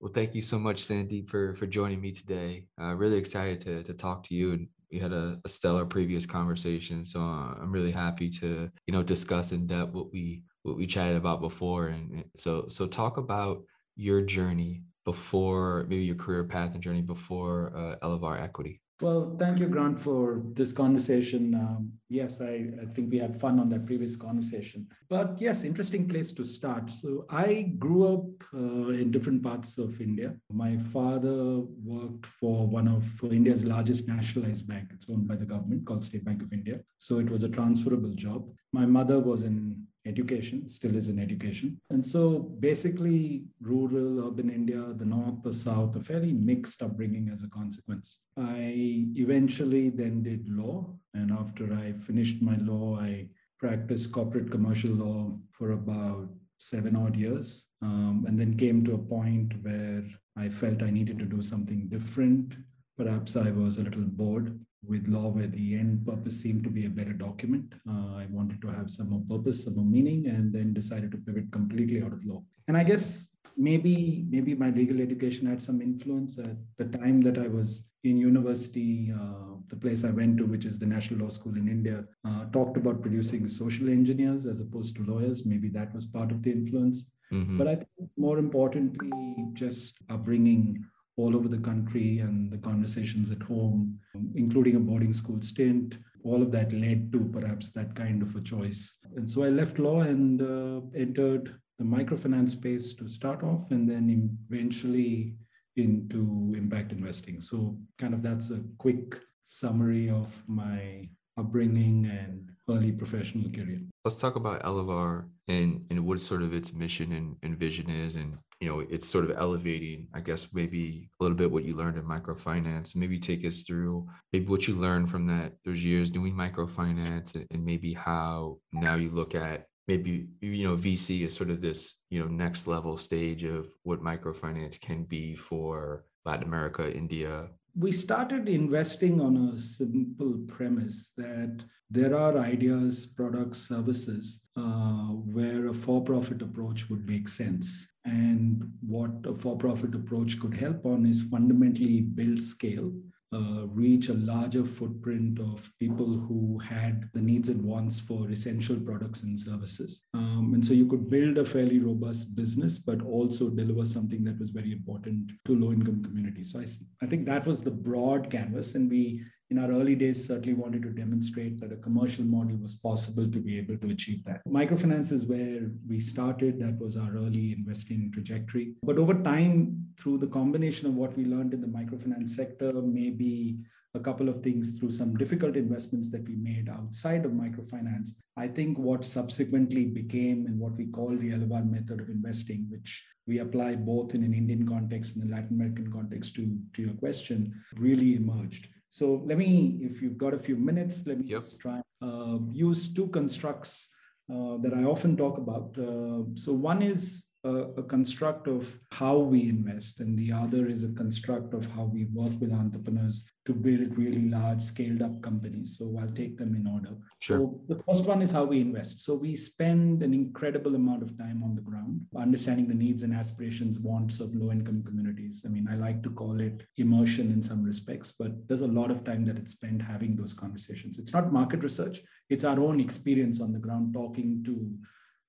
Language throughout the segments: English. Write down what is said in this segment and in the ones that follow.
Well, thank you so much, Sandeep, for for joining me today. Uh, really excited to to talk to you, and we had a, a stellar previous conversation. So uh, I'm really happy to you know discuss in depth what we what we chatted about before. And so so talk about your journey before maybe your career path and journey before uh, Elevar Equity. Well, thank you, Grant, for this conversation. Um, yes, I, I, think we had fun on that previous conversation. But yes, interesting place to start. So I grew up uh, in different parts of India. My father worked for one of India's largest nationalized bank. It's owned by the government called State Bank of India. So it was a transferable job. My mother was in education, still is in education. And so basically, rural, urban India, the north, the south, a fairly mixed upbringing as a consequence. I eventually then did law. And after I finished my law, I practiced corporate commercial law for about seven odd years. Um, and then came to a point where I felt I needed to do something different. Perhaps I was a little bored with law where the end purpose seemed to be a better document. Uh, I wanted to have some more purpose, some more meaning, and then decided to pivot completely out of law. And I guess maybe maybe my legal education had some influence at the time that I was in university. Uh, the place I went to, which is the National Law School in India, uh, talked about producing social engineers as opposed to lawyers. Maybe that was part of the influence. Mm-hmm. But I think more importantly, just upbringing all over the country and the conversations at home, including a boarding school stint. All of that led to perhaps that kind of a choice. And so I left law and uh, entered the microfinance space to start off, and then eventually into impact investing. So, kind of that's a quick summary of my upbringing and early professional career. Let's talk about Elevar and, and what sort of its mission and, and vision is and you know it's sort of elevating i guess maybe a little bit what you learned in microfinance maybe take us through maybe what you learned from that those years doing microfinance and maybe how now you look at maybe you know vc is sort of this you know next level stage of what microfinance can be for latin america india we started investing on a simple premise that there are ideas, products, services uh, where a for profit approach would make sense. And what a for profit approach could help on is fundamentally build scale uh, reach a larger footprint of people who had the needs and wants for essential products and services. Um, and so you could build a fairly robust business, but also deliver something that was very important to low income communities. So I, I think that was the broad canvas. And we in our early days certainly wanted to demonstrate that a commercial model was possible to be able to achieve that. Microfinance is where we started. That was our early investing trajectory. But over time, through the combination of what we learned in the microfinance sector, maybe a couple of things through some difficult investments that we made outside of microfinance. I think what subsequently became and what we call the Elevar method of investing, which we apply both in an Indian context and a Latin American context to, to your question, really emerged. So let me, if you've got a few minutes, let me yep. just try uh, use two constructs uh, that I often talk about. Uh, so one is a, a, construct of how we invest, and the other is a construct of how we work with entrepreneurs to build really large scaled up companies. So I'll take them in order. Sure. So the first one is how we invest. So we spend an incredible amount of time on the ground, understanding the needs and aspirations, wants of low income communities. I mean, I like to call it immersion in some respects, but there's a lot of time that it's spent having those conversations. It's not market research, it's our own experience on the ground, talking to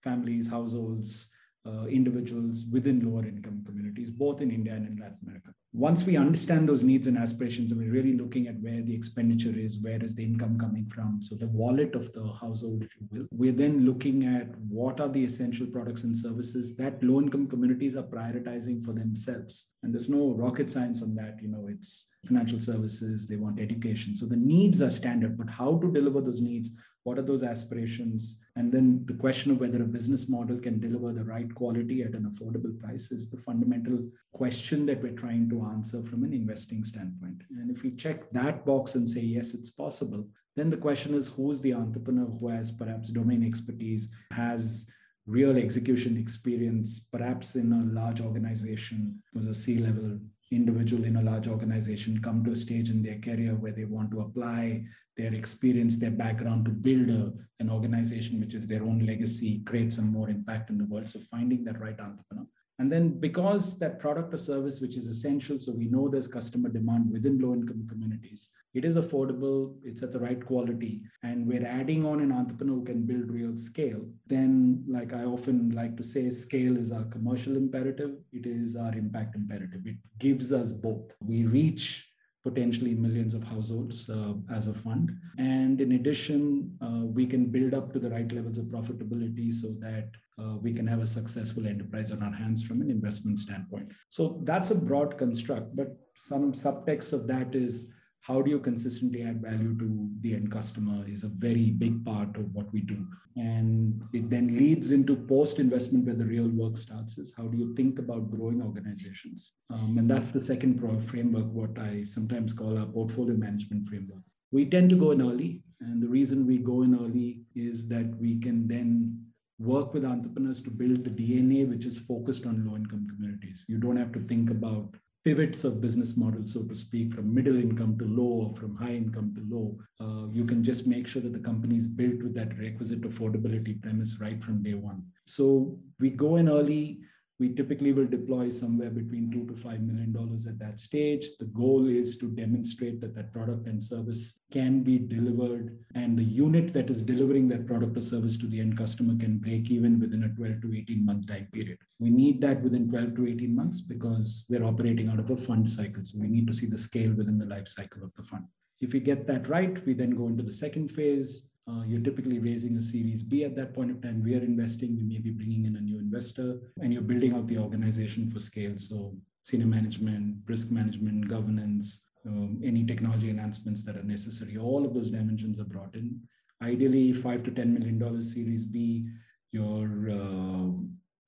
families, households, uh, individuals within lower income communities, both in India and in Latin America. Once we understand those needs and aspirations, and we're really looking at where the expenditure is, where is the income coming from, so the wallet of the household, if you will, we're then looking at what are the essential products and services that low income communities are prioritizing for themselves. And there's no rocket science on that. You know, it's financial services, they want education. So the needs are standard, but how to deliver those needs what are those aspirations? And then the question of whether a business model can deliver the right quality at an affordable price is the fundamental question that we're trying to answer from an investing standpoint. And if we check that box and say yes it's possible then the question is who's the entrepreneur who has perhaps domain expertise has real execution experience perhaps in a large organization was a c level individual in a large organization come to a stage in their career where they want to apply their experience, their background to build a, an organization which is their own legacy, create some more impact in the world. So finding that right entrepreneur. And then because that product or service, which is essential, so we know there's customer demand within low income communities, it is affordable, it's at the right quality, and we're adding on an entrepreneur who can build real scale, then, like I often like to say, scale is our commercial imperative, it is our impact imperative. It gives us both. We reach potentially millions of households uh, as a fund. And in addition, uh, we can build up to the right levels of profitability so that uh, we can have a successful enterprise on our hands from an investment standpoint. So that's a broad construct, but some subtext of that is how do you consistently add value to the end customer is a very big part of what we do. And it then leads into post investment where the real work starts is how do you think about growing organizations? Um, and that's the second framework what i sometimes call our portfolio management framework. We tend to go in early and the reason we go in early is that we can then work with entrepreneurs to build the dna which is focused on low income communities. You don't have to think about pivots of business models, so to speak, from middle income to low or from high income to low, uh, you can just make sure that the company is built with that requisite affordability premise right from day one. So we go in early we typically will deploy somewhere between two to five million dollars at that stage. The goal is to demonstrate that that product and service can be delivered, and the unit that is delivering that product or service to the end customer can break even within a 12 to 18 month time period. We need that within 12 to 18 months because we're operating out of a fund cycle. So we need to see the scale within the life cycle of the fund. If we get that right, we then go into the second phase, uh, you're typically raising a Series B at that point of time. We are investing. We may be bringing in a new investor, and you're building out the organization for scale. So senior management, risk management, governance, um, any technology enhancements that are necessary. All of those dimensions are brought in. Ideally, five to ten million dollars Series B. You're uh,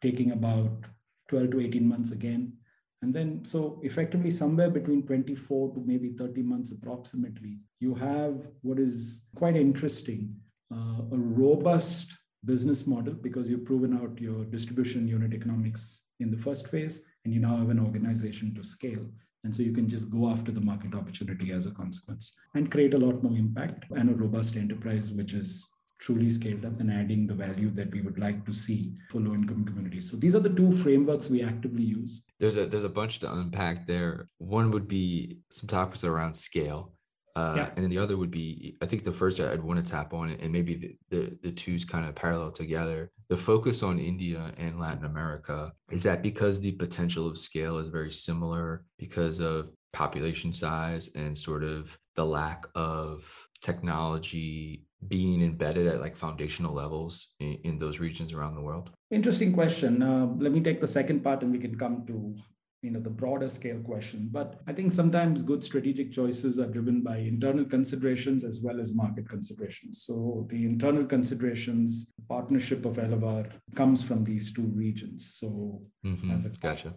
taking about 12 to 18 months again and then, so effectively, somewhere between 24 to maybe 30 months approximately, you have what is quite interesting uh, a robust business model because you've proven out your distribution unit economics in the first phase, and you now have an organization to scale. And so you can just go after the market opportunity as a consequence and create a lot more impact and a robust enterprise, which is truly scaled up and adding the value that we would like to see for low income communities. So these are the two frameworks we actively use. There's a there's a bunch to unpack there. One would be some topics around scale. Uh, yeah. And then the other would be, I think the first I'd want to tap on, and maybe the, the, the two's kind of parallel together. The focus on India and Latin America is that because the potential of scale is very similar because of population size and sort of the lack of technology being embedded at like foundational levels in, in those regions around the world? Interesting question. Uh, let me take the second part and we can come to you know the broader scale question but i think sometimes good strategic choices are driven by internal considerations as well as market considerations so the internal considerations partnership of elevar comes from these two regions so mm-hmm. as a gotcha.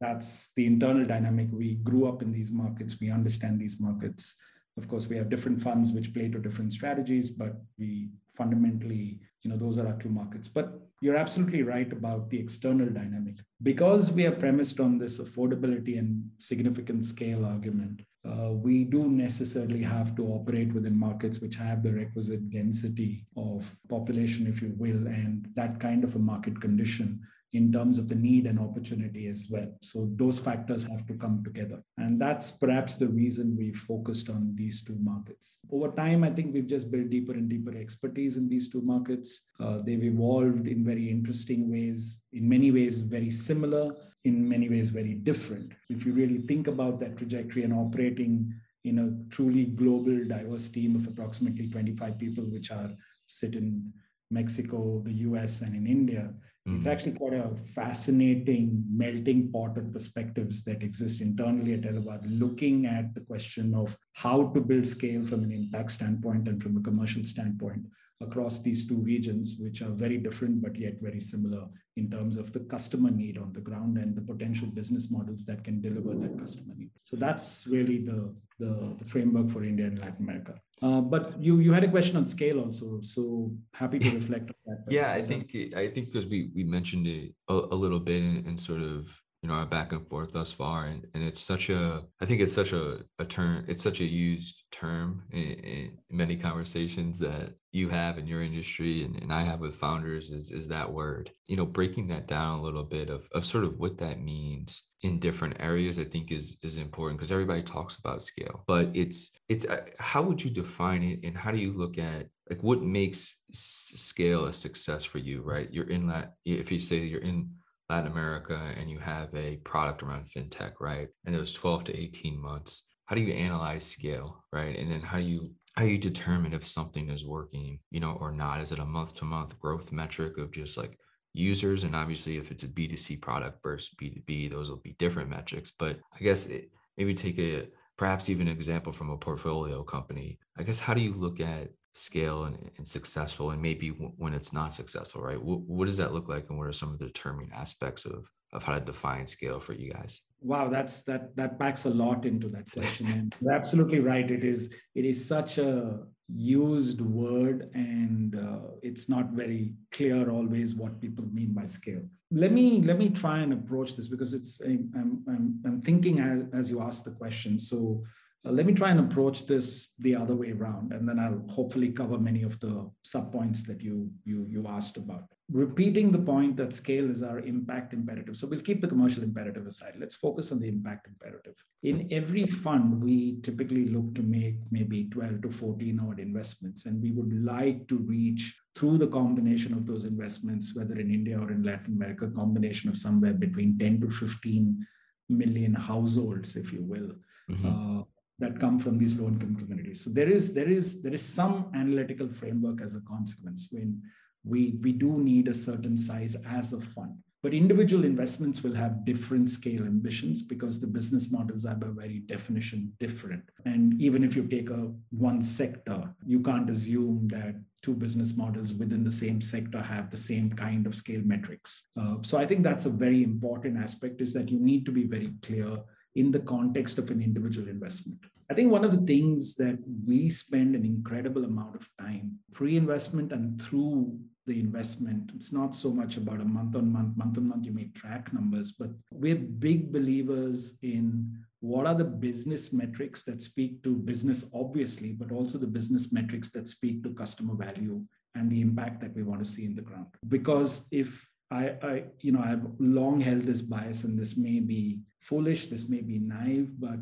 that's the internal dynamic we grew up in these markets we understand these markets of course, we have different funds which play to different strategies, but we fundamentally, you know, those are our two markets. But you're absolutely right about the external dynamic. Because we are premised on this affordability and significant scale argument, uh, we do necessarily have to operate within markets which have the requisite density of population, if you will, and that kind of a market condition in terms of the need and opportunity as well. So those factors have to come together. And that's perhaps the reason we focused on these two markets. Over time, I think we've just built deeper and deeper expertise in these two markets. Uh, they've evolved in very interesting ways, in many ways, very similar, in many ways, very different. If you really think about that trajectory and operating in a truly global, diverse team of approximately 25 people, which are sit in Mexico, the US, and in India, Mm. It's actually quite a fascinating melting pot of perspectives that exist internally at Elevar, looking at the question of how to build scale from an impact standpoint and from a commercial standpoint across these two regions, which are very different but yet very similar in terms of the customer need on the ground and the potential business models that can deliver that customer need. So that's really the, the, the framework for India and Latin America. Uh, but you you had a question on scale also, so happy to reflect on that. yeah, I think I think because we we mentioned it a, a little bit and, in, sort of you know our back and forth thus far and, and it's such a i think it's such a, a term it's such a used term in, in many conversations that you have in your industry and, and i have with founders is is that word. You know breaking that down a little bit of, of sort of what that means in different areas i think is is important because everybody talks about scale but it's it's uh, how would you define it and how do you look at like what makes scale a success for you right? You're in that if you say you're in latin america and you have a product around fintech right? And those 12 to 18 months how do you analyze scale right? And then how do you how do you determine if something is working you know or not? Is it a month to month growth metric of just like users? And obviously if it's a b2c product versus b2b those will be different metrics. But i guess it, maybe take a perhaps even an example from a portfolio company. I guess how do you look at scale and, and successful and maybe w- when it's not successful right? W- what does that look like and what are some of the determining aspects of of how to define scale for you guys? Wow that's that that packs a lot into that question and you're absolutely right it is it is such a used word and uh, it's not very clear always what people mean by scale. Let me let me try and approach this because it's i'm i'm, I'm thinking as as you ask the question so uh, let me try and approach this the other way around, and then I'll hopefully cover many of the subpoints that you, you, you asked about. Repeating the point that scale is our impact imperative. So we'll keep the commercial imperative aside. Let's focus on the impact imperative. In every fund, we typically look to make maybe 12 to 14 odd investments, and we would like to reach through the combination of those investments, whether in India or in Latin America, combination of somewhere between 10 to 15 million households, if you will. Mm-hmm. Uh, that come from these low income communities. So there is there is there is some analytical framework as a consequence when we we do need a certain size as a fund. But individual investments will have different scale ambitions because the business models are by very definition different. And even if you take a one sector, you can't assume that two business models within the same sector have the same kind of scale metrics. Uh, so I think that's a very important aspect is that you need to be very clear in the context of an individual investment. I think one of the things that we spend an incredible amount of time pre investment and through the investment, it's not so much about a month on month, month on month, you may track numbers, but we're big believers in what are the business metrics that speak to business, obviously, but also the business metrics that speak to customer value and the impact that we want to see in the ground. Because if I, I, you know, I've long held this bias, and this may be foolish, this may be naive, but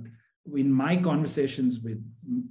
in my conversations with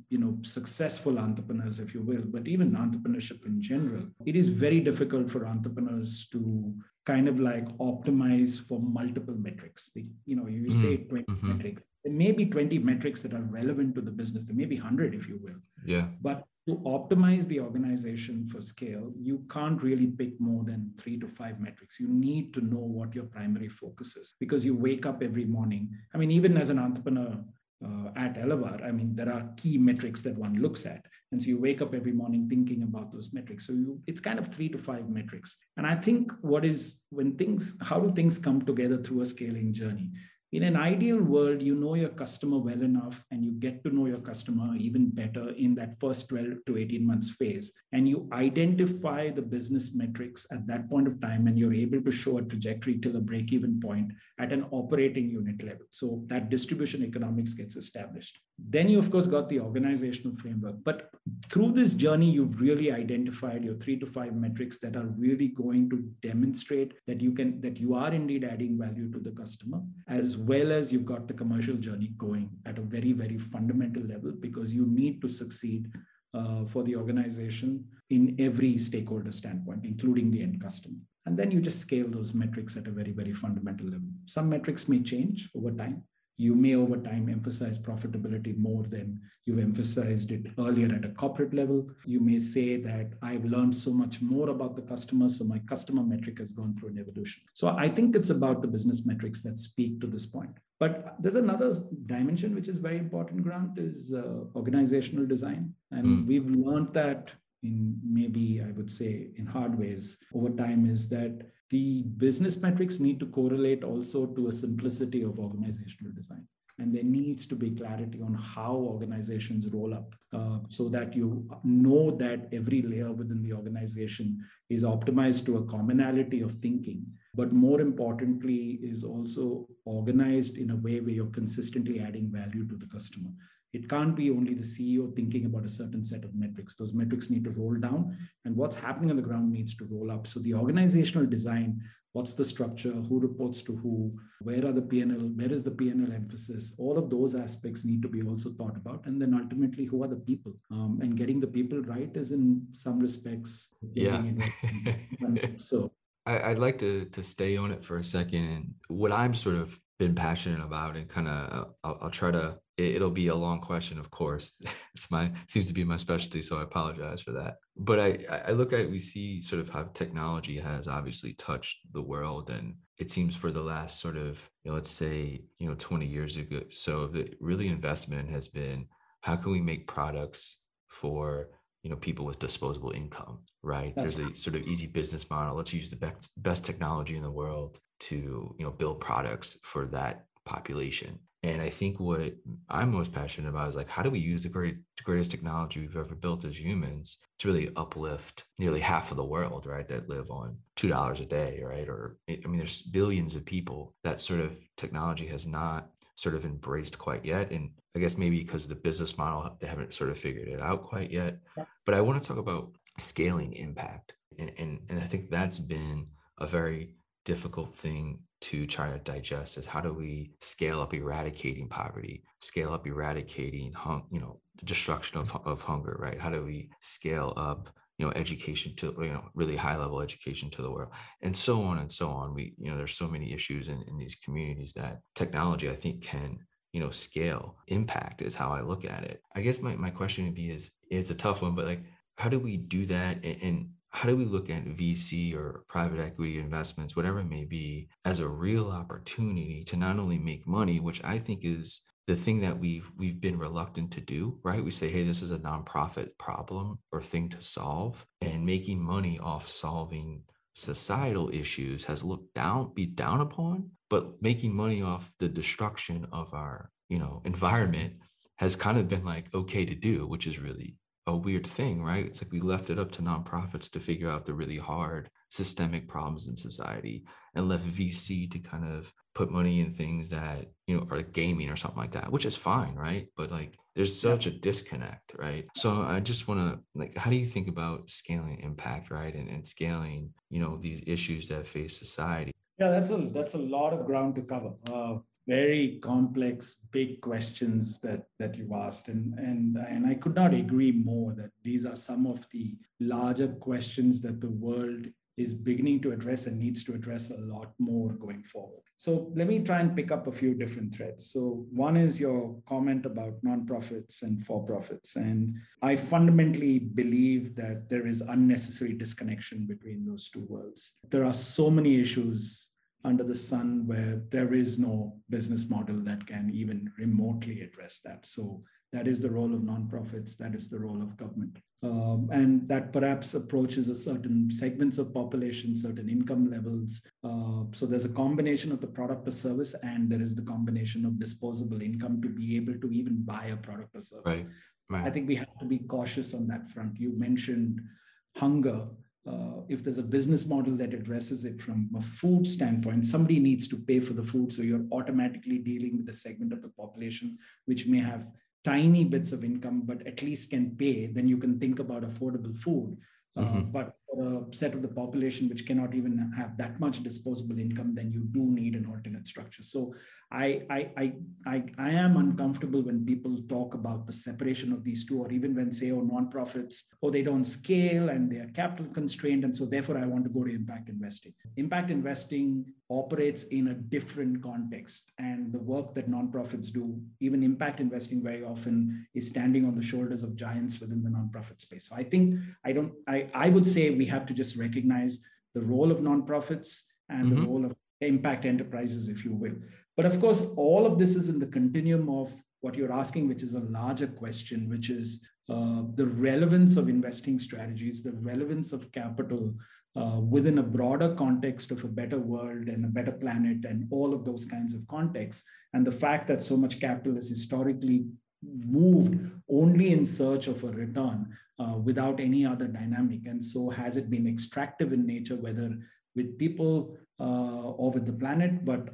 you know successful entrepreneurs if you will but even entrepreneurship in general it is very difficult for entrepreneurs to kind of like optimize for multiple metrics the, you know you mm-hmm. say 20 mm-hmm. metrics there may be 20 metrics that are relevant to the business there may be 100 if you will yeah but to optimize the organization for scale, you can't really pick more than three to five metrics. You need to know what your primary focus is because you wake up every morning. I mean, even as an entrepreneur uh, at Elevar, I mean, there are key metrics that one looks at. And so you wake up every morning thinking about those metrics. So you, it's kind of three to five metrics. And I think what is when things, how do things come together through a scaling journey? in an ideal world, you know your customer well enough and you get to know your customer even better in that first 12 to 18 months phase. And you identify the business metrics at that point of time and you're able to show a trajectory till a break even point at an operating unit level. So that distribution economics gets established. Then you, of course, got the organizational framework. But through this journey, you've really identified your three to five metrics that are really going to demonstrate that you can that you are indeed adding value to the customer as well as you've got the commercial journey going at a very, very fundamental level because you need to succeed uh, for the organization in every stakeholder standpoint, including the end customer. And then you just scale those metrics at a very, very fundamental level. Some metrics may change over time you may over time emphasize profitability more than you've emphasized it earlier at a corporate level. You may say that I've learned so much more about the customer, so my customer metric has gone through an evolution. So I think it's about the business metrics that speak to this point. But there's another dimension which is very important, Grant, is uh, organizational design. And mm. we've learned that in maybe, I would say, in hard ways over time, is that the business metrics need to correlate also to a simplicity of organizational design and there needs to be clarity on how organizations roll up uh, so that you know that every layer within the organization is optimized to a commonality of thinking but more importantly is also organized in a way where you're consistently adding value to the customer. It can't be only the CEO thinking about a certain set of metrics. Those metrics need to roll down, and what's happening on the ground needs to roll up. So the organizational design, what's the structure, who reports to who, where are the PNL, where is the PNL emphasis? All of those aspects need to be also thought about, and then ultimately, who are the people? Um, and getting the people right is in some respects, yeah. so I, would like to to stay on it for a second. What I'm sort of been passionate about, and kind of, I'll, I'll, try to. It, will be a long question, of course. It's my seems to be my specialty, so I apologize for that. But I I look at we see sort of how technology has obviously touched the world, and it seems for the last sort of you know, let's say you know 20 years ago. So the really investment has been how can we make products for you know people with disposable income right That's there's a sort of easy business model let's use the best best technology in the world to you know build products for that population and i think what i'm most passionate about is like how do we use the great greatest technology we've ever built as humans to really uplift nearly half of the world right that live on two dollars a day right or i mean there's billions of people that sort of technology has not sort of embraced quite yet. And I guess maybe because of the business model, they haven't sort of figured it out quite yet. But I want to talk about scaling impact. And, and, and I think that's been a very difficult thing to try to digest is how do we scale up eradicating poverty, scale up eradicating, hung, you know, destruction of, of hunger, right? How do we scale up you know education to you know really high level education to the world? And so on and so on. We you know there's so many issues in, in these communities that technology i think can you know scale. Impact is how i look at it. I guess my, my question would be is it's a tough one but like how do we do that? And, and how do we look at VC or private equity investments, whatever it may be, as a real opportunity to not only make money, which I think is the thing that we've we've been reluctant to do right? We say hey this is a nonprofit problem or thing to solve and making money off solving societal issues has looked down be down upon but making money off the destruction of our you know environment has kind of been like okay to do which is really a weird thing right? It's like we left it up to nonprofits to figure out the really hard systemic problems in society and left vc to kind of put money in things that you know are like gaming or something like that which is fine right? But like there's such a disconnect right? So i just want to like how do you think about scaling impact right? And, and scaling you know these issues that face society? Yeah that's a that's a lot of ground to cover. Uh, very complex big questions that that you asked and and and i could not agree more that these are some of the larger questions that the world is beginning to address and needs to address a lot more going forward. So let me try and pick up a few different threads. So one is your comment about nonprofits and for-profits. And I fundamentally believe that there is unnecessary disconnection between those two worlds. There are so many issues under the sun where there is no business model that can even remotely address that. So that is the role of nonprofits. That is the role of government. Um, and that perhaps approaches a certain segments of population, certain income levels. Uh, so there's a combination of the product or service, and there is the combination of disposable income to be able to even buy a product or service. Right. Right. I think we have to be cautious on that front. You mentioned hunger. Uh, if there's a business model that addresses it from a food standpoint, somebody needs to pay for the food. So you're automatically dealing with a segment of the population which may have tiny bits of income, but at least can pay, then you can think about affordable food. Uh, mm-hmm. But for a set of the population which cannot even have that much disposable income, then you do need an alternate structure. So I, I, I, I, am uncomfortable when people talk about the separation of these two, or even when say, oh, nonprofits, oh, they don't scale and they are capital constrained. And so therefore I want to go to impact investing. Impact investing operates in a different context. And the work that nonprofits do, even impact investing very often is standing on the shoulders of giants within the nonprofit space. So I think I don't, I, I would say we have to just recognize the role of nonprofits and mm-hmm. the role of impact enterprises, if you will. But of course, all of this is in the continuum of what you're asking, which is a larger question, which is uh, the relevance of investing strategies, the relevance of capital uh, within a broader context of a better world and a better planet and all of those kinds of contexts. And the fact that so much capital is historically moved only in search of a return uh, without any other dynamic. And so has it been extractive in nature, whether with people uh, or with the planet, but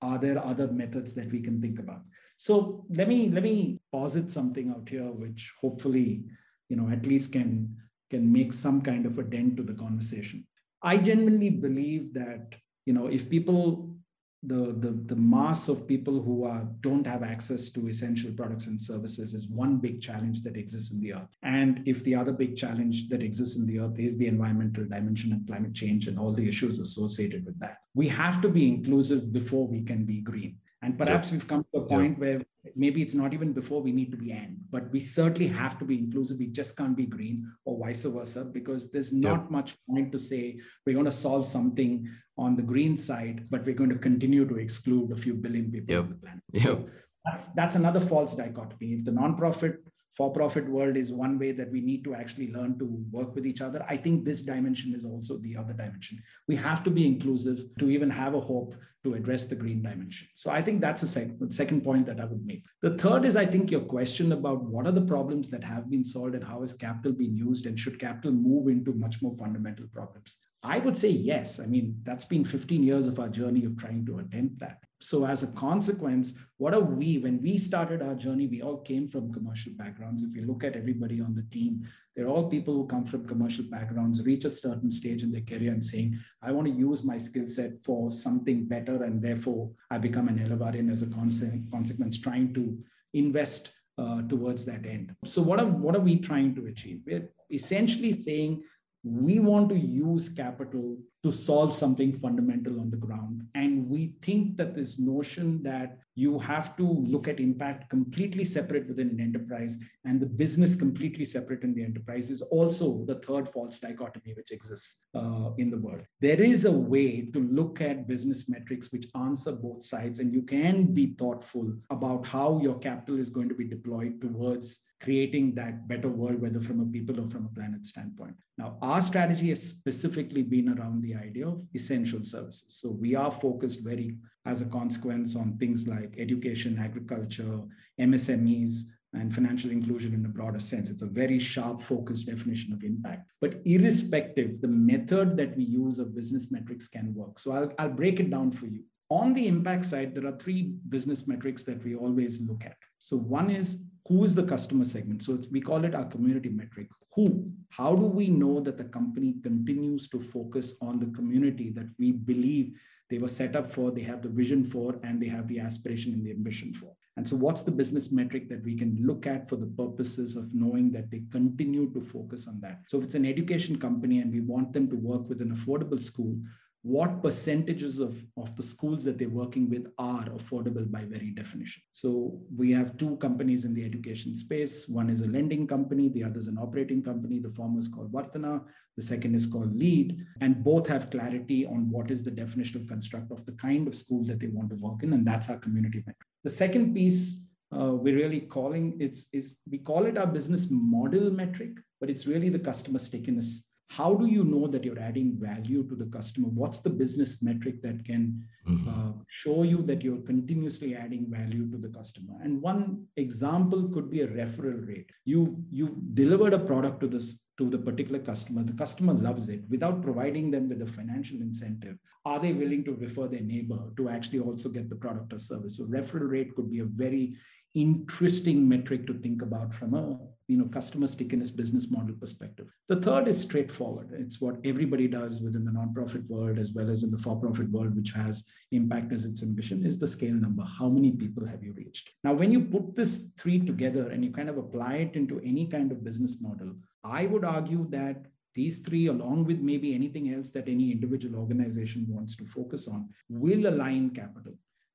are there other methods that we can think about? So let me let me posit something out here, which hopefully, you know, at least can can make some kind of a dent to the conversation. I genuinely believe that you know if people the, the, the mass of people who are, don't have access to essential products and services is one big challenge that exists in the earth. And if the other big challenge that exists in the earth is the environmental dimension and climate change and all the issues associated with that, we have to be inclusive before we can be green. And perhaps yep. we've come to a point yep. where maybe it's not even before we need to be and, but we certainly have to be inclusive. We just can't be green or vice versa, because there's not yep. much point to say we're going to solve something on the green side, but we're going to continue to exclude a few billion people on the planet. Yep. So that's that's another false dichotomy. If the nonprofit for-profit world is one way that we need to actually learn to work with each other, I think this dimension is also the other dimension. We have to be inclusive to even have a hope to address the green dimension. So I think that's a sec- second point that I would make. The third is I think your question about what are the problems that have been solved and how is capital being used and should capital move into much more fundamental problems. I would say yes. I mean, that's been 15 years of our journey of trying to attempt that. So, as a consequence, what are we? When we started our journey, we all came from commercial backgrounds. If you look at everybody on the team, they're all people who come from commercial backgrounds, reach a certain stage in their career and saying, I want to use my skill set for something better. And therefore, I become an Elevarian as a consequence, trying to invest uh, towards that end. So, what are, what are we trying to achieve? We're essentially saying we want to use capital to solve something fundamental on the ground. And we think that this notion that you have to look at impact completely separate within an enterprise and the business completely separate in the enterprise is also the third false dichotomy which exists uh, in the world. There is a way to look at business metrics which answer both sides, and you can be thoughtful about how your capital is going to be deployed towards creating that better world, whether from a people or from a planet standpoint. Now, our strategy has specifically been around the idea of essential services. So we are focused very, as a consequence, on things like education, agriculture, MSMEs, and financial inclusion in a broader sense. It's a very sharp, focused definition of impact. But irrespective, the method that we use of business metrics can work. So I'll, I'll break it down for you. On the impact side, there are three business metrics that we always look at. So one is who is the customer segment? So we call it our community metric. Who? How do we know that the company continues to focus on the community that we believe they were set up for, they have the vision for, and they have the aspiration and the ambition for? And so, what's the business metric that we can look at for the purposes of knowing that they continue to focus on that? So, if it's an education company and we want them to work with an affordable school, what percentages of, of the schools that they're working with are affordable by very definition. So we have two companies in the education space. One is a lending company, the other is an operating company. The former is called Varthana, the second is called Lead, and both have clarity on what is the definitional construct of the kind of school that they want to work in, and that's our community metric. The second piece uh, we're really calling it's is we call it our business model metric, but it's really the customer stickiness how do you know that you're adding value to the customer? What's the business metric that can mm-hmm. uh, show you that you're continuously adding value to the customer? And one example could be a referral rate. You you've delivered a product to this to the particular customer. The customer loves it. Without providing them with a financial incentive are they willing to refer their neighbor to actually also get the product or service? So referral rate could be a very interesting metric to think about from a you know customer stickiness business model perspective. The third is straightforward. It's what everybody does within the nonprofit world as well as in the for-profit world which has impact as its ambition is the scale number. How many people have you reached? Now when you put this three together and you kind of apply it into any kind of business model i would argue that these three, along with maybe anything else that any individual organization wants to focus on, will align capital.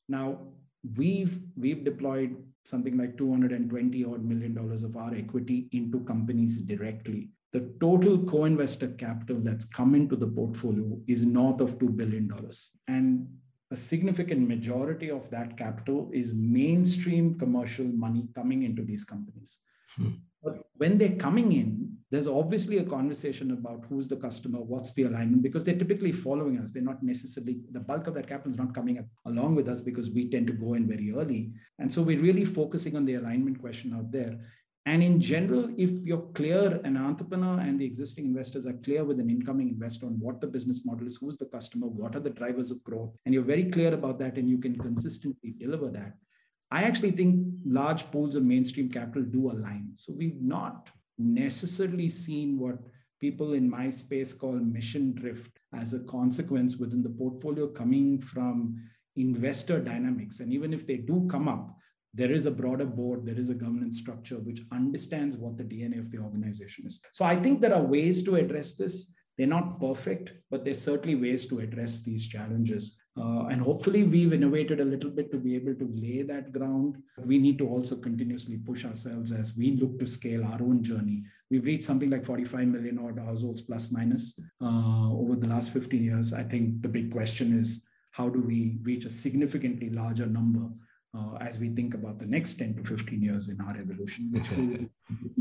Now, we've we've deployed something like 220 odd million dollars of our equity into companies directly. The total co invested capital that's come into the portfolio is north of $2 billion. And a significant majority of that capital is mainstream commercial money coming into these companies. Hmm. But when they're coming in, there's obviously a conversation about who's the customer, what's the alignment, because they're typically following us. They're not necessarily, the bulk of that capital is not coming along with us because we tend to go in very early. And so we're really focusing on the alignment question out there. And in general, if you're clear, an entrepreneur and the existing investors are clear with an incoming investor on what the business model is, who's the customer, what are the drivers of growth, and you're very clear about that and you can consistently deliver that, I actually think large pools of mainstream capital do align. So we've not necessarily seen what people in my space call mission drift as a consequence within the portfolio coming from investor dynamics. And even if they do come up, there is a broader board, there is a governance structure which understands what the DNA of the organization is. So I think there are ways to address this. They're not perfect, but there's certainly ways to address these challenges. Uh, and hopefully, we've innovated a little bit to be able to lay that ground. We need to also continuously push ourselves as we look to scale our own journey. We've reached something like 45 million odd households plus minus uh, over the last 15 years. I think the big question is how do we reach a significantly larger number uh, as we think about the next 10 to 15 years in our evolution, which will be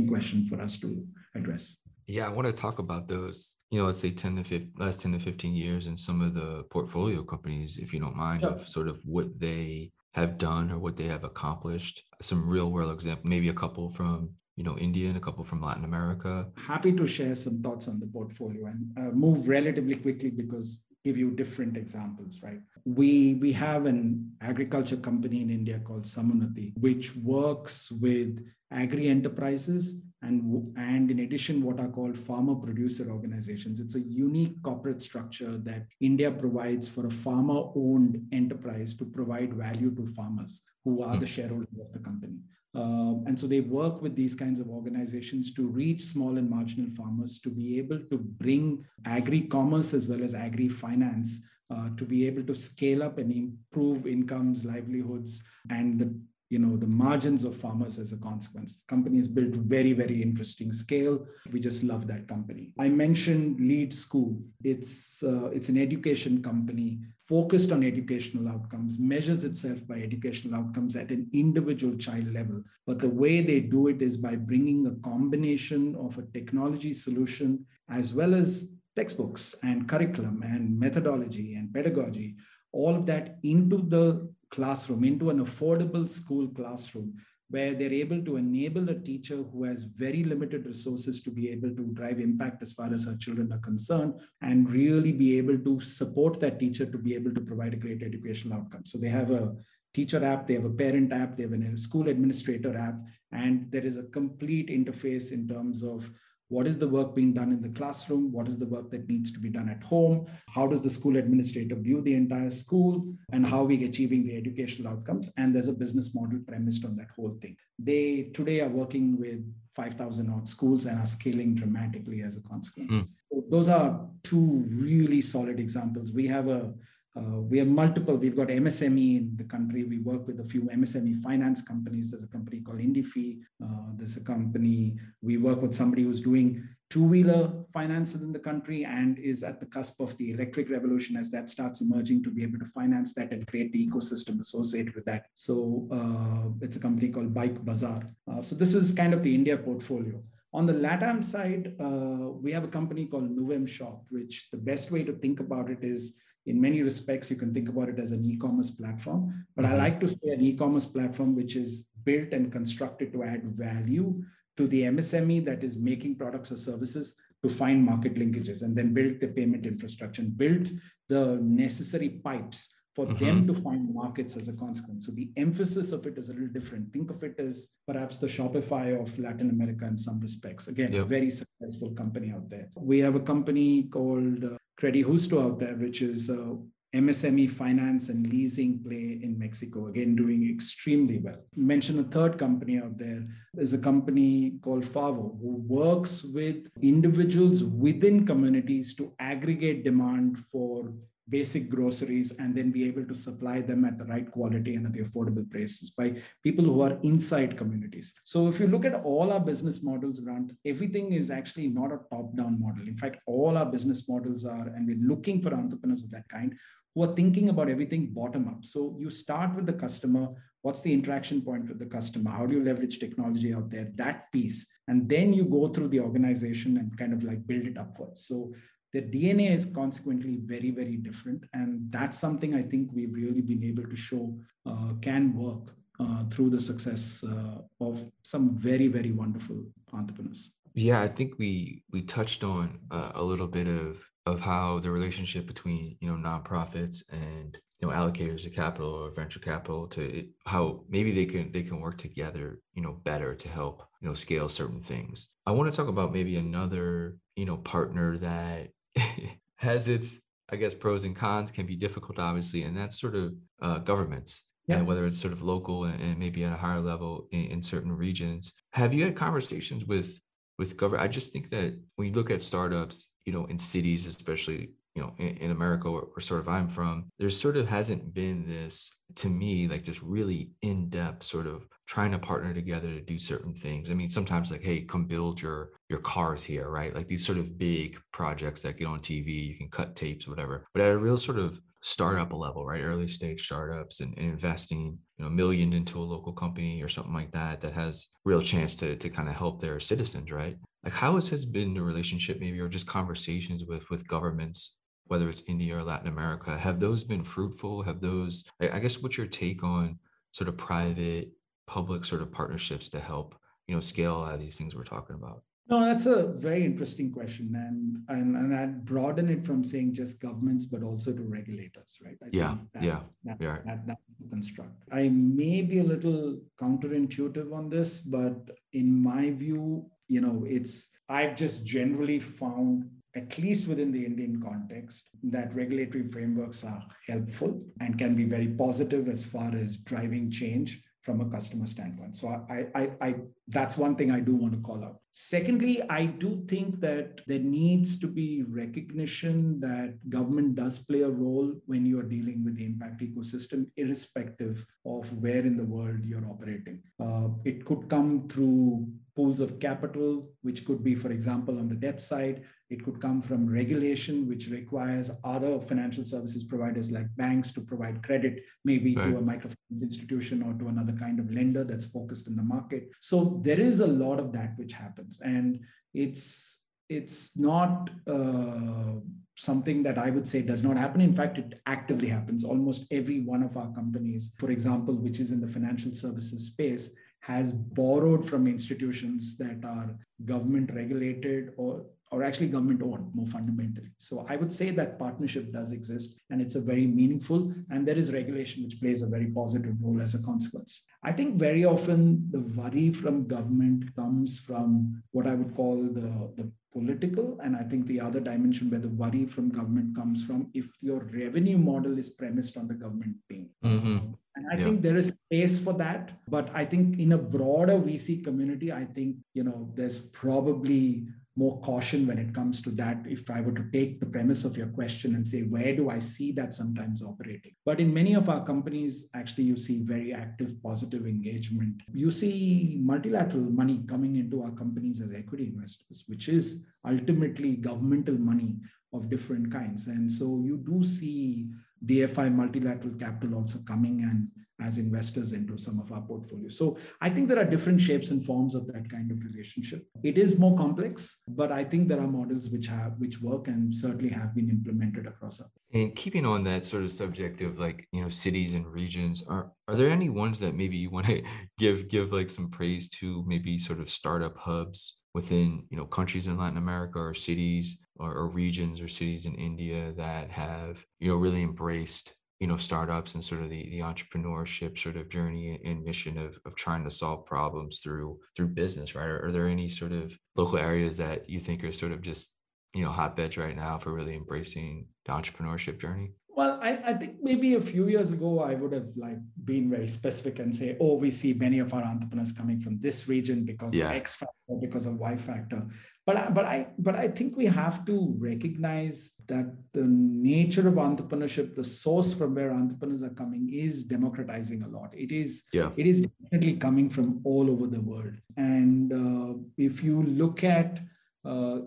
a question for us to address. Yeah, I want to talk about those, you know, let's say 10 to 15, last 10 to 15 years and some of the portfolio companies, if you don't mind, sure. of sort of what they have done or what they have accomplished. Some real world example, maybe a couple from, you know, India and a couple from Latin America. Happy to share some thoughts on the portfolio and uh, move relatively quickly because give you different examples, right? We we have an agriculture company in India called Samunati, which works with agri enterprises and and in addition what are called farmer producer organizations it's a unique corporate structure that india provides for a farmer owned enterprise to provide value to farmers who are the hmm. shareholders of the company um, and so they work with these kinds of organizations to reach small and marginal farmers to be able to bring agri commerce as well as agri finance uh, to be able to scale up and improve incomes, livelihoods, and the you know the margins of farmers as a consequence. Has built very very interesting scale. We just love that company. I mentioned Lead School. It's uh, it's an education company focused on educational outcomes, measures itself by educational outcomes at an individual child level. But the way they do it is by bringing a combination of a technology solution as well as textbooks and curriculum and methodology and pedagogy, all of that into the classroom, into an affordable school classroom where they're able to enable a teacher who has very limited resources to be able to drive impact as far as her children are concerned and really be able to support that teacher to be able to provide a great educational outcome. So they have a teacher app, they have a parent app, they have a school administrator app, and there is a complete interface in terms of what is the work being done in the classroom? What is the work that needs to be done at home? How does the school administrator view the entire school? And how are we achieving the educational outcomes? And there's a business model premised on that whole thing. They today are working with 5000 odd schools and are scaling dramatically as a consequence. Mm. so those are two really solid examples. We have a uh, we have multiple. We've got MSME in the country. We work with a few MSME finance companies. There's a company called IndiFi. Uh, there's a company. We work with somebody who's doing two-wheeler finances in the country and is at the cusp of the electric revolution as that starts emerging to be able to finance that and create the ecosystem associated with that. So uh, it's a company called Bike Bazaar. Uh, so this is kind of the India portfolio. On the LATAM side, uh, we have a company called Nuvem Shop, which the best way to think about it is in many respects, you can think about it as an e-commerce platform. But mm-hmm. I like to say an e-commerce platform which is built and constructed to add value to the MSME that is making products or services to find market linkages and then build the payment infrastructure and build the necessary pipes for mm-hmm. them to find markets as a consequence. So the emphasis of it is a little different. Think of it as perhaps the Shopify of Latin America in some respects. Again, yep. a very successful company out there. We have a company called uh, Credi Justo out there, which is uh, MSME finance and leasing play in Mexico, again, doing extremely well. Mention a third company out there is a company called Favo, who works with individuals within communities to aggregate demand for basic groceries and then be able to supply them at the right quality and at the affordable prices by people who are inside communities. So if you look at all our business models around, everything is actually not a top-down model. In fact, all our business models are, and we're looking for entrepreneurs of that kind who are thinking about everything bottom up. So you start with the customer. What's the interaction point with the customer? How do you leverage technology out there? That piece. And then you go through the organization and kind of like build it upwards. So the DNA is consequently very, very different. And that's something I think we've really been able to show uh, can work uh, through the success uh, of some very, very wonderful entrepreneurs. Yeah, I think we we touched on uh, a little bit of of how the relationship between you know nonprofits and you know allocators of capital or venture capital to how maybe they can they can work together you know better to help you know scale certain things i want to talk about maybe another you know partner that has its i guess pros and cons can be difficult obviously and that's sort of uh, governments yeah. and whether it's sort of local and, and maybe at a higher level in, in certain regions have you had conversations with with government i just think that when you look at startups you know in cities especially you know in, in america where, where, sort of i'm from there sort of hasn't been this to me like just really in-depth sort of trying to partner together to do certain things i mean sometimes like hey come build your your cars here right like these sort of big projects that get on tv you can cut tapes whatever but at a real sort of startup level right early stage startups and, and investing you know million into a local company or something like that that has real chance to to kind of help their citizens right like how has, has been the relationship maybe or just conversations with with governments whether it's India or Latin America, have those been fruitful? Have those, I guess, what's your take on sort of private, public sort of partnerships to help, you know, scale a lot of these things we're talking about? No, that's a very interesting question, and and, and I'd broaden it from saying just governments, but also to regulators, right? I yeah, that, yeah, that, yeah. That, that's the construct. I may be a little counterintuitive on this, but in my view, you know, it's I've just generally found at least within the Indian context, that regulatory frameworks are helpful and can be very positive as far as driving change from a customer standpoint. So I, I, I, that's one thing I do want to call out. Secondly, I do think that there needs to be recognition that government does play a role when you are dealing with the impact ecosystem, irrespective of where in the world you're operating. Uh, it could come through pools of capital, which could be, for example, on the debt side. It could come from regulation, which requires other financial services providers like banks to provide credit, maybe right. to a microfinance institution or to another kind of lender that's focused in the market. So there is a lot of that which happens, and it's it's not uh, something that I would say does not happen. In fact, it actively happens. Almost every one of our companies, for example, which is in the financial services space, has borrowed from institutions that are government regulated or or actually government owned more fundamentally. So I would say that partnership does exist and it's a very meaningful and there is regulation which plays a very positive role as a consequence. I think very often the worry from government comes from what I would call the, the political and I think the other dimension where the worry from government comes from if your revenue model is premised on the government paying. Mm-hmm. And I yeah. think there is space for that. But I think in a broader VC community, I think, you know, there's probably more caution when it comes to that if i were to take the premise of your question and say where do i see that sometimes operating? But in many of our companies actually you see very active positive engagement. You see multilateral money coming into our companies as equity investors which is ultimately governmental money of different kinds. And so you do see DFI multilateral capital also coming and as investors into some of our portfolio. So I think there are different shapes and forms of that kind of relationship. It is more complex, but I think there are models which have which work and certainly have been implemented across our. And keeping on that sort of subject of like you know cities and regions, are are there any ones that maybe you want to give give like some praise to? Maybe sort of startup hubs within you know countries in Latin America or cities or, or, regions or cities in India that have you know really embraced you know startups and sort of the, the entrepreneurship sort of journey and mission of, of trying to solve problems through through business right? Are, are there any sort of local areas that you think are sort of just you know hotbeds right now for really embracing the entrepreneurship journey well, I, I think maybe a few years ago I would have like been very specific and say, oh, we see many of our entrepreneurs coming from this region because yeah. of X factor, because of Y factor. But but I but I think we have to recognize that the nature of entrepreneurship, the source from where entrepreneurs are coming, is democratizing a lot. It is yeah. it is definitely coming from all over the world. And uh, if you look at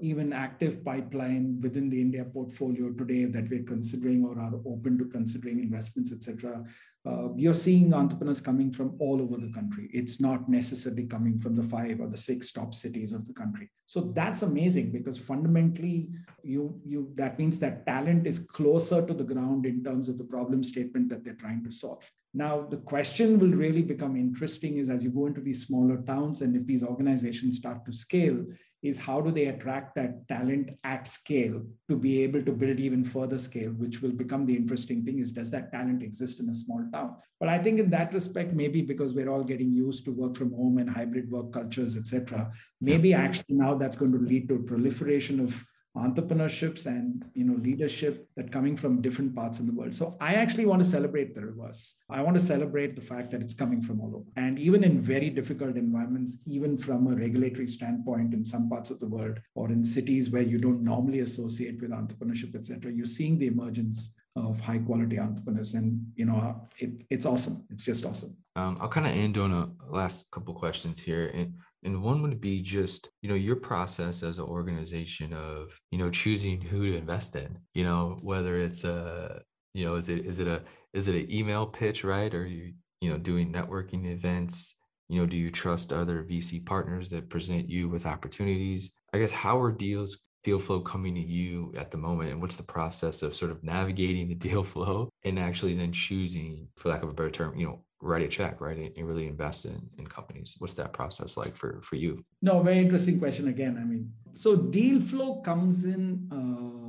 even active pipeline within the India portfolio today that we're considering or are open to considering investments, etc. Uh, you're seeing entrepreneurs coming from all over the country. It's not necessarily coming from the five or the six top cities of the country. So that's amazing because fundamentally, you you that means that talent is closer to the ground in terms of the problem statement that they're trying to solve. Now, the question will really become interesting is as you go into these smaller towns and if these organizations start to scale, is how do they attract that talent at scale to be able to build even further scale which will become the interesting thing is does that talent exist in a small town? But i think in that respect maybe because we're all getting used to work from home and hybrid work cultures etc maybe actually now that's going to lead to a proliferation of entrepreneurships and you know leadership that coming from different parts of the world. So i actually want to celebrate the reverse. I want to celebrate the fact that it's coming from all over. And even in very difficult environments even from a regulatory standpoint in some parts of the world or in cities where you don't normally associate with entrepreneurship etc you're seeing the emergence of high quality entrepreneurs. And you know it, it's awesome. It's just awesome. Um, i'll kind of end on a last couple questions here. And and one would be just you know your process as an organization of you know choosing who to invest in you know whether it's a you know is it is it a is it an email pitch right? Or you you know doing networking events? You know do you trust other vc partners that present you with opportunities? I guess how are deals deal flow coming to you at the moment and what's the process of sort of navigating the deal flow and actually then choosing for lack of a better term you know write a check right and really invest in, in companies what's that process like for for you no very interesting question again i mean so deal flow comes in uh,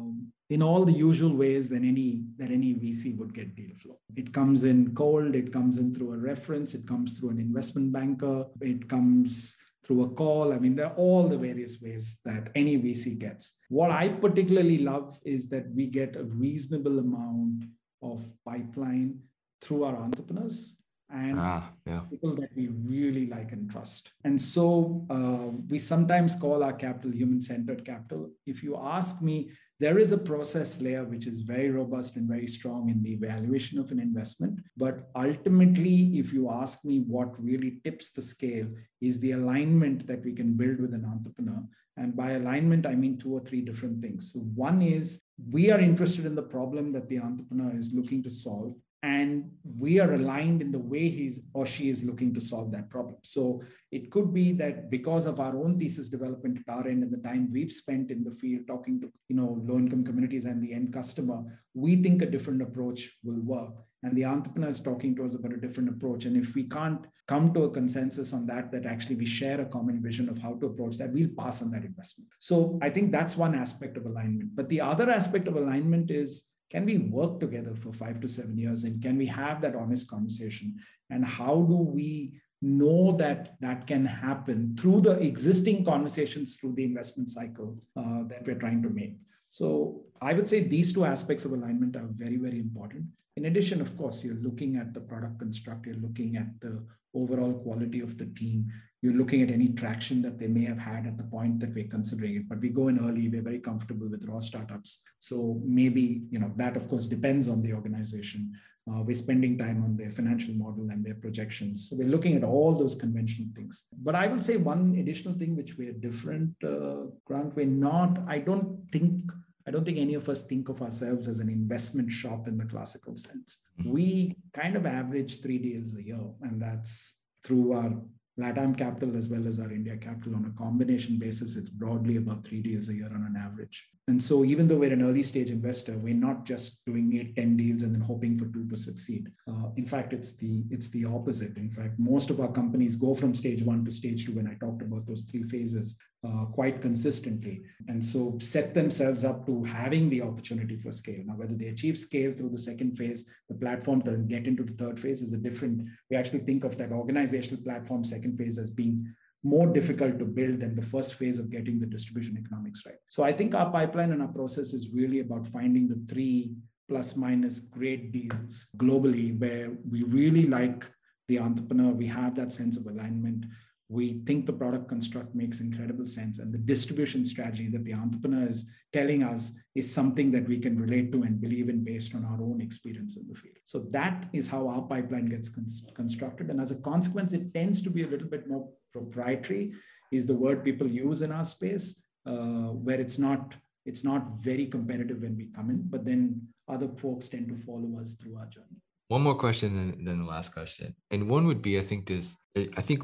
in all the usual ways that any that any vc would get deal flow it comes in cold it comes in through a reference it comes through an investment banker it comes through a call. I mean, there are all the various ways that any VC gets. What I particularly love is that we get a reasonable amount of pipeline through our entrepreneurs and ah, yeah. people that we really like and trust. And so uh, we sometimes call our capital human centered capital. If you ask me, there is a process layer which is very robust and very strong in the evaluation of an investment. But ultimately, if you ask me what really tips the scale, is the alignment that we can build with an entrepreneur. And by alignment, I mean two or three different things. So, one is we are interested in the problem that the entrepreneur is looking to solve and we are aligned in the way he's or she is looking to solve that problem. So it could be that because of our own thesis development at our end and the time we've spent in the field talking to you know low income communities and the end customer we think a different approach will work. And the entrepreneur is talking to us about a different approach. And if we can't come to a consensus on that that actually we share a common vision of how to approach that we'll pass on that investment. So i think that's one aspect of alignment. But the other aspect of alignment is can we work together for five to seven years? And can we have that honest conversation? And how do we know that that can happen through the existing conversations through the investment cycle uh, that we're trying to make? So i would say these two aspects of alignment are very very important. In addition of course you're looking at the product construct you're looking at the overall quality of the team you're looking at any traction that they may have had at the point that we're considering it. But we go in early, we're very comfortable with raw startups. So maybe, you know, that of course depends on the organization. Uh, we're spending time on their financial model and their projections. So we're looking at all those conventional things. But I will say one additional thing which we're different, uh, Grant, we're not, I don't think I don't think any of us think of ourselves as an investment shop in the classical sense. Mm-hmm. We kind of average three deals a year, and that's through our LATAM capital as well as our India capital on a combination basis, it's broadly about three deals a year on an average. And so even though we're an early stage investor, we're not just doing eight, 10 deals and then hoping for two to succeed. Uh, in fact, it's the it's the opposite. In fact, most of our companies go from stage one to stage two when I talked about those three phases uh, quite consistently. And so set themselves up to having the opportunity for scale. Now, whether they achieve scale through the second phase, the platform to get into the third phase is a different, we actually think of that organizational platform second phase as being more difficult to build than the first phase of getting the distribution economics right. So I think our pipeline and our process is really about finding the three plus minus great deals globally where we really like the entrepreneur, we have that sense of alignment we think the product construct makes incredible sense and the distribution strategy that the entrepreneur is telling us is something that we can relate to and believe in based on our own experience in the field. So that is how our pipeline gets constructed and as a consequence it tends to be a little bit more proprietary is the word people use in our space uh, where it's not it's not very competitive when we come in but then other folks tend to follow us through our journey. One more question than, than the last question. And one would be i think this i think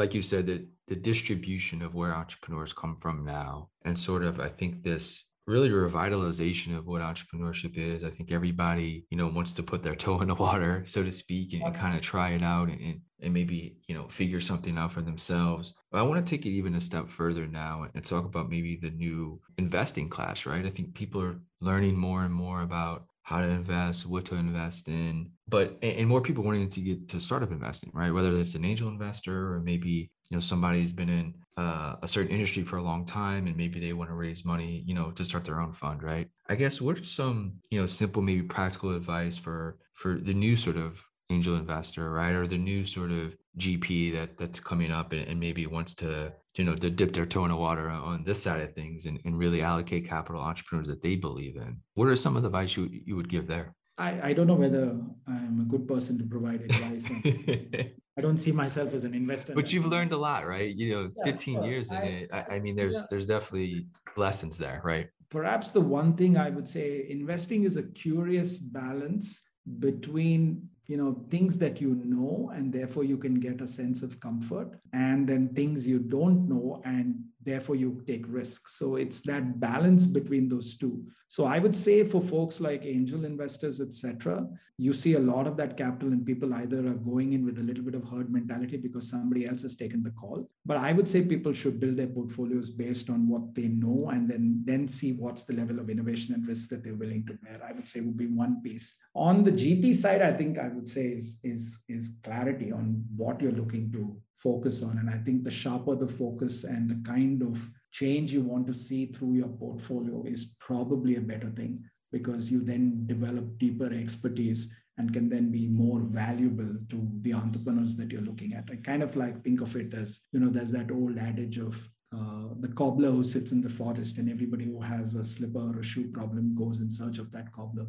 like you said, that the distribution of where entrepreneurs come from now, and sort of, I think this really revitalization of what entrepreneurship is. I think everybody, you know, wants to put their toe in the water, so to speak, and, and kind of try it out and, and maybe, you know, figure something out for themselves. But I want to take it even a step further now and talk about maybe the new investing class, right? I think people are learning more and more about how to invest, what to invest in, but and more people wanting to get to startup investing, right? Whether it's an angel investor or maybe you know somebody's been in uh, a certain industry for a long time and maybe they want to raise money, you know, to start their own fund, right? I guess what are some you know simple maybe practical advice for for the new sort of angel investor, right, or the new sort of GP that that's coming up and, and maybe wants to you know to dip their toe in the water on this side of things and, and really allocate capital entrepreneurs that they believe in. What are some of the advice you you would give there? I, I don't know whether I'm a good person to provide advice. I don't see myself as an investor. But you've learned a lot, right? You know, yeah, 15 years in it. I, I, mean, there's yeah. there's definitely lessons there, right? Perhaps the one thing I would say investing is a curious balance between you know things that you know and therefore you can get a sense of comfort and then things you don't know and therefore you take risks so it's that balance between those two. So i would say for folks like angel investors etc you see a lot of that capital and people either are going in with a little bit of herd mentality because somebody else has taken the call. But i would say people should build their portfolios based on what they know and then then see what's the level of innovation and risk that they're willing to bear. I would say would be one piece. On the gp side i think i would say is is is clarity on what you're looking to focus on. And I think the sharper the focus and the kind of change you want to see through your portfolio is probably a better thing because you then develop deeper expertise and can then be more valuable to the entrepreneurs that you're looking at. I kind of like think of it as, you know, there's that old adage of uh, the cobbler who sits in the forest and everybody who has a slipper or a shoe problem goes in search of that cobbler.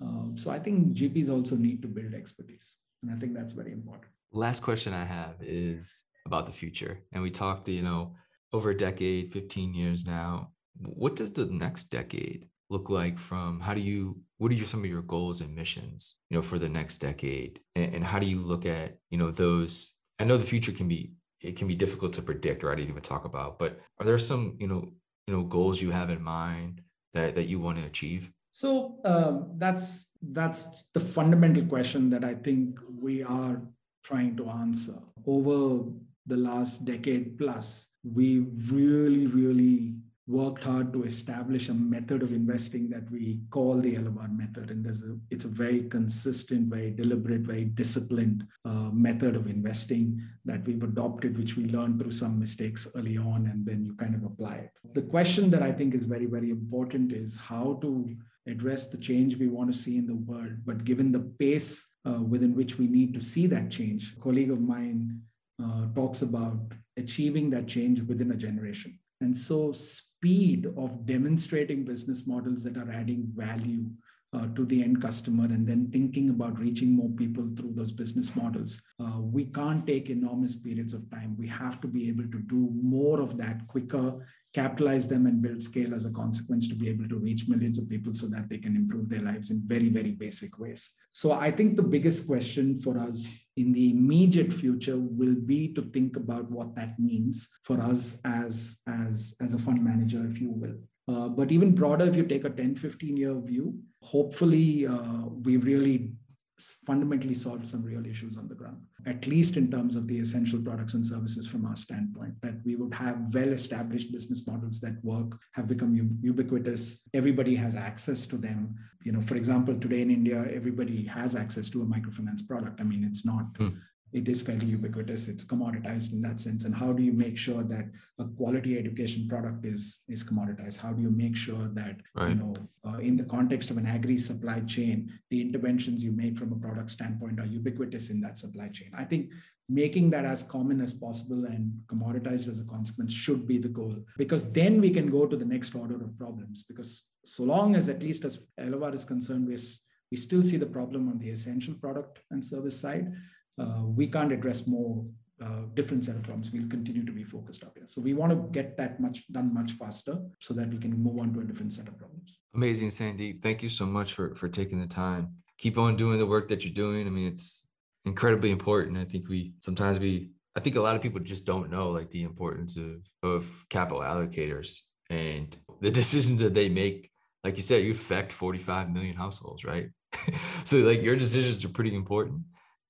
Um, so I think GPs also need to build expertise. And I think that's very important last question I have is about the future. And we talked, you know, over a decade, 15 years now. What does the next decade look like from how do you what are your, some of your goals and missions, you know, for the next decade? And, and how do you look at, you know, those I know the future can be it can be difficult to predict or I didn't even talk about, but are there some, you know, you know, goals you have in mind that that you want to achieve? So um, that's that's the fundamental question that I think we are trying to answer. Over the last decade plus, we really, really worked hard to establish a method of investing that we call the Elevar method. And a, it's a very consistent, very deliberate, very disciplined uh, method of investing that we've adopted, which we learned through some mistakes early on, and then you kind of apply it. The question that I think is very, very important is how to address the change we want to see in the world. But given the pace uh, within which we need to see that change, a colleague of mine uh, talks about achieving that change within a generation. And so, speed of demonstrating business models that are adding value uh, to the end customer and then thinking about reaching more people through those business models. Uh, we can't take enormous periods of time. We have to be able to do more of that quicker, capitalize them, and build scale as a consequence to be able to reach millions of people so that they can improve their lives in very, very basic ways. So I think the biggest question for us in the immediate future will be to think about what that means for us as, as, as a fund manager, if you will. Uh, but even broader, if you take a 10, 15 year view, hopefully uh, we've really fundamentally solved some real issues on the ground, at least in terms of the essential products and services from our standpoint, that we would have well established business models that work, have become ubiquitous. Everybody has access to them. You know, for example, today in India, everybody has access to a microfinance product. I mean, it's not mm it is fairly ubiquitous. It's commoditized in that sense. And how do you make sure that a quality education product is is commoditized? How do you make sure that right. you know uh, in the context of an agri supply chain the interventions you make from a product standpoint are ubiquitous in that supply chain? I think making that as common as possible and commoditized as a consequence should be the goal because then we can go to the next order of problems. Because so long as at least as Elevar is concerned we we still see the problem on the essential product and service side we can't address more uh, different set of problems. We'll continue to be focused up here. So we want to get that much done much faster so that we can move on to a different set of problems. Amazing, Sandeep. Thank you so much for for taking the time. Keep on doing the work that you're doing. I mean, it's incredibly important. I think we sometimes we I think a lot of people just don't know like the importance of of capital allocators and the decisions that they make, like you said, you affect 45 million households, right? so like your decisions are pretty important.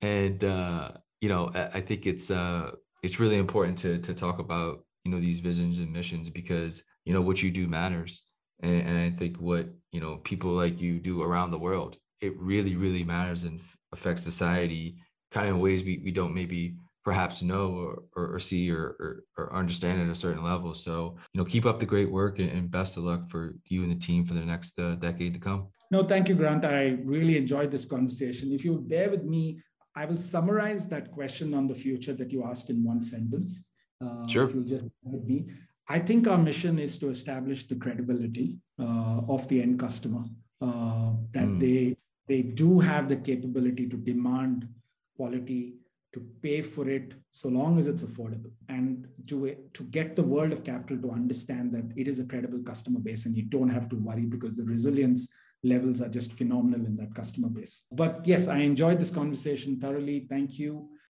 And uh, you know, I, I think it's uh it's really important to to talk about, you know, these visions and missions because you know what you do matters. And, and I think what you know people like you do around the world, it really, really matters and affects society kind of in ways we, we don't maybe perhaps know or, or, or see or, or, or, understand at a certain level. So, you know, keep up the great work and, best of luck for you and the team for the next uh, decade to come. No, thank you, Grant. I really enjoyed this conversation. If you bear with me, I will summarize that question on the future that you asked in one sentence. Uh, sure. If you just with me. I think our mission is to establish the credibility uh, of the end customer, uh, that mm. they they do have the capability to demand quality to pay for it so long as it's affordable and to, to get the world of capital to understand that it is a credible customer base and you don't have to worry because the resilience levels are just phenomenal in that customer base. But yes, I enjoyed this conversation thoroughly. Thank you.